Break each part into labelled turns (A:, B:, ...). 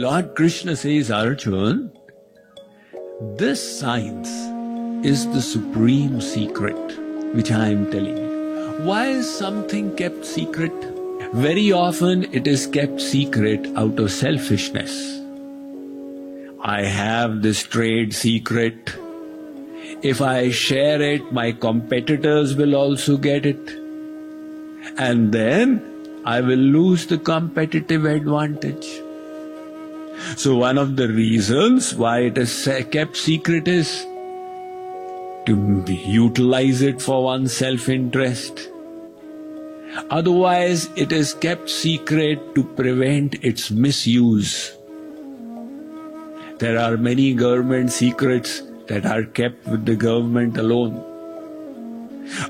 A: Lord Krishna says, Arjun, this science is the supreme secret which I am telling you. Why is something kept secret? Very often it is kept secret out of selfishness. I have this trade secret. If I share it, my competitors will also get it. And then I will lose the competitive advantage. So one of the reasons why it is kept secret is to utilize it for one's self-interest. Otherwise, it is kept secret to prevent its misuse. There are many government secrets that are kept with the government alone.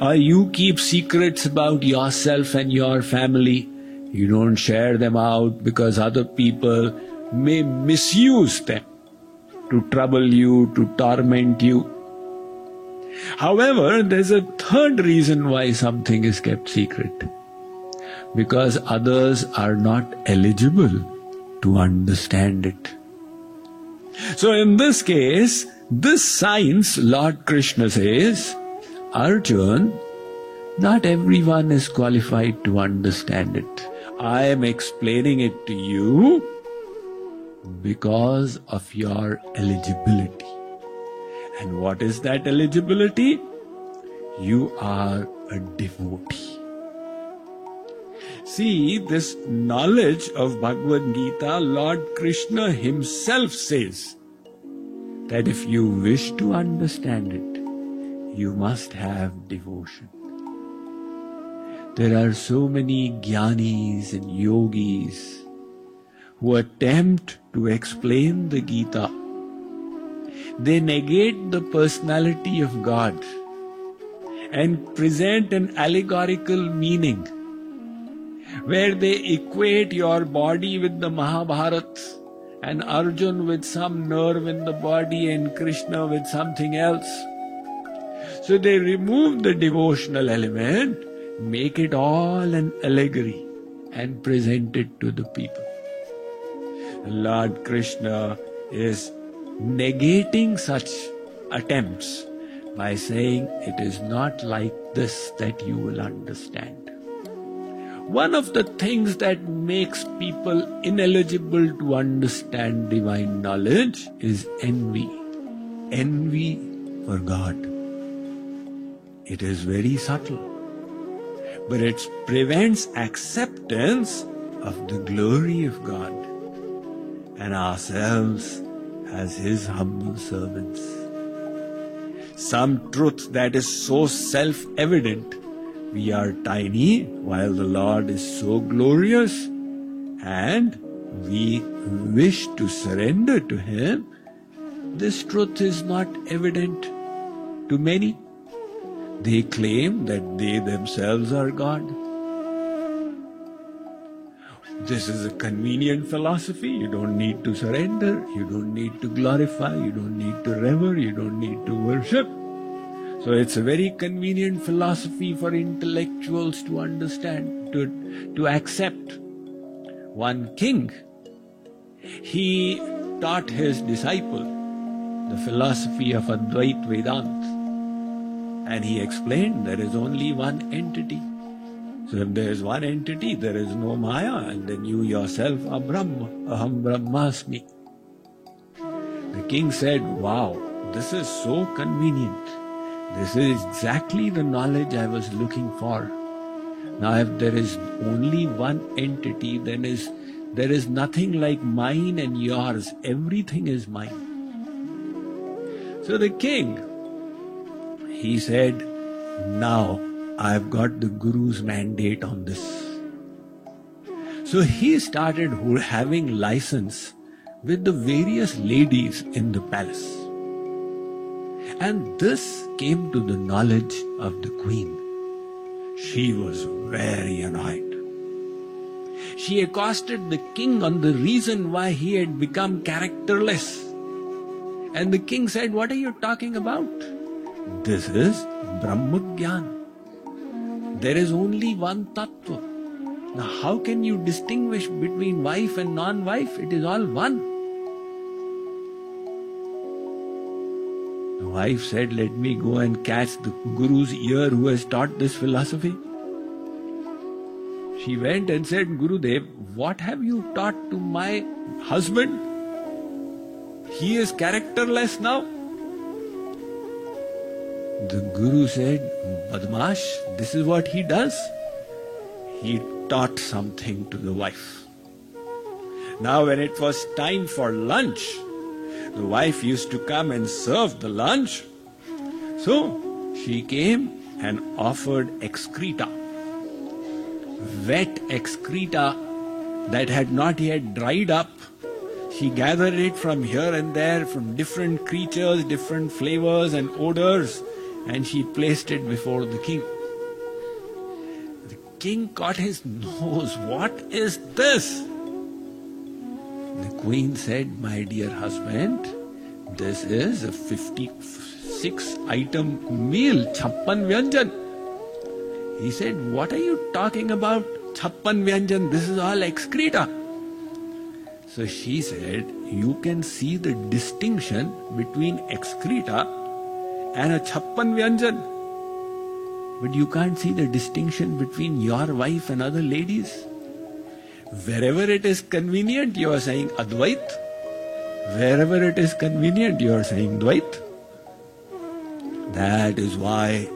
A: Or you keep secrets about yourself and your family. You don't share them out because other people may misuse them to trouble you, to torment you. However, there's a third reason why something is kept secret. Because others are not eligible to understand it. So in this case, this science, Lord Krishna says, Arjun, not everyone is qualified to understand it. I am explaining it to you because of your eligibility. And what is that eligibility? You are a devotee. See, this knowledge of Bhagavad Gita, Lord Krishna himself says that if you wish to understand it, you must have devotion. There are so many jnanis and yogis who attempt to explain the Gita. They negate the personality of God and present an allegorical meaning where they equate your body with the Mahabharata and Arjun with some nerve in the body and Krishna with something else. So they remove the devotional element, make it all an allegory and present it to the people. Lord Krishna is negating such attempts by saying it is not like this that you will understand. One of the things that makes people ineligible to understand divine knowledge is envy. Envy for God. It is very subtle, but it prevents acceptance of the glory of God and ourselves as His humble servants. Some truth that is so self-evident we are tiny while the Lord is so glorious and we wish to surrender to Him, this truth is not evident to many. They claim that they themselves are God. This is a convenient philosophy. You don't need to surrender. You don't need to glorify. You don't need to rever. You don't need to worship. So it's a very convenient philosophy for intellectuals to understand, to, to accept. One king, he taught his disciple the philosophy of Advait Vedanta And he explained there is only one entity. So if there is one entity, there is no Maya, and then you yourself are Brahma, Aham Brahmasmi. The king said, Wow, this is so convenient. This is exactly the knowledge I was looking for. Now, if there is only one entity, then is there is nothing like mine and yours. Everything is mine. So the king, he said, now I've got the Guru's mandate on this. So he started having license with the various ladies in the palace. And this came to the knowledge of the queen. She was very annoyed. She accosted the king on the reason why he had become characterless. And the king said, What are you talking about? This is Brahmagyan. There is only one Tattva. Now, how can you distinguish between wife and non wife? It is all one. The wife said, Let me go and catch the Guru's ear who has taught this philosophy. She went and said, Guru Dev, what have you taught to my husband? He is characterless now. The Guru said, Badmash, this is what he does. He taught something to the wife. Now, when it was time for lunch, the wife used to come and serve the lunch. So she came and offered excreta, wet excreta that had not yet dried up. She gathered it from here and there, from different creatures, different flavors and odors, and she placed it before the king. The king caught his nose. What is this? The queen said, My dear husband, this is a 56 item meal, chappan vyanjan. He said, What are you talking about? Chappan vyanjan, this is all excreta. So she said, You can see the distinction between excreta and a chappan vyanjan. But you can't see the distinction between your wife and other ladies. Wherever it is convenient, you are saying Advait. Wherever it is convenient, you are saying Dvait. That is why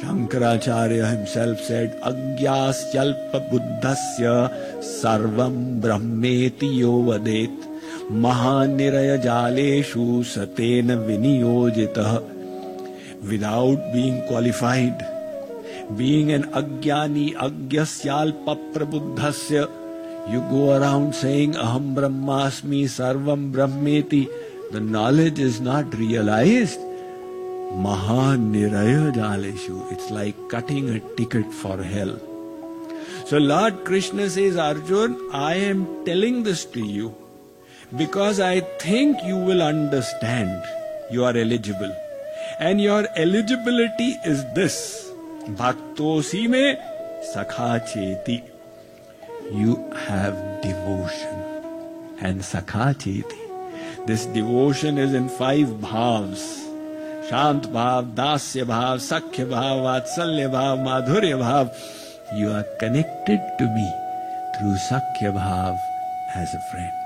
A: Shankaracharya himself said, Agyasyalpa buddhasya sarvam brahmeti yo vadet mahaniraya jaleshu satena viniyojitah without being qualified, being an agyani agyasyalpa prabuddhasya you go around saying Aham Brahmasmi Sarvam Brahmeti. The knowledge is not realized. Mahan Niraya Jaleshu. It's like cutting a ticket for hell. So Lord Krishna says, Arjun, I am telling this to you because I think you will understand. You are eligible. And your eligibility is this. Bhaktosi me sakha cheti you have devotion. And sakhacheti. This devotion is in five bhavs. Shant bhav, dasya bhav, sakhya bhav, vatsalya bhav, madhurya bhav. You are connected to me through sakhya bhav as a friend.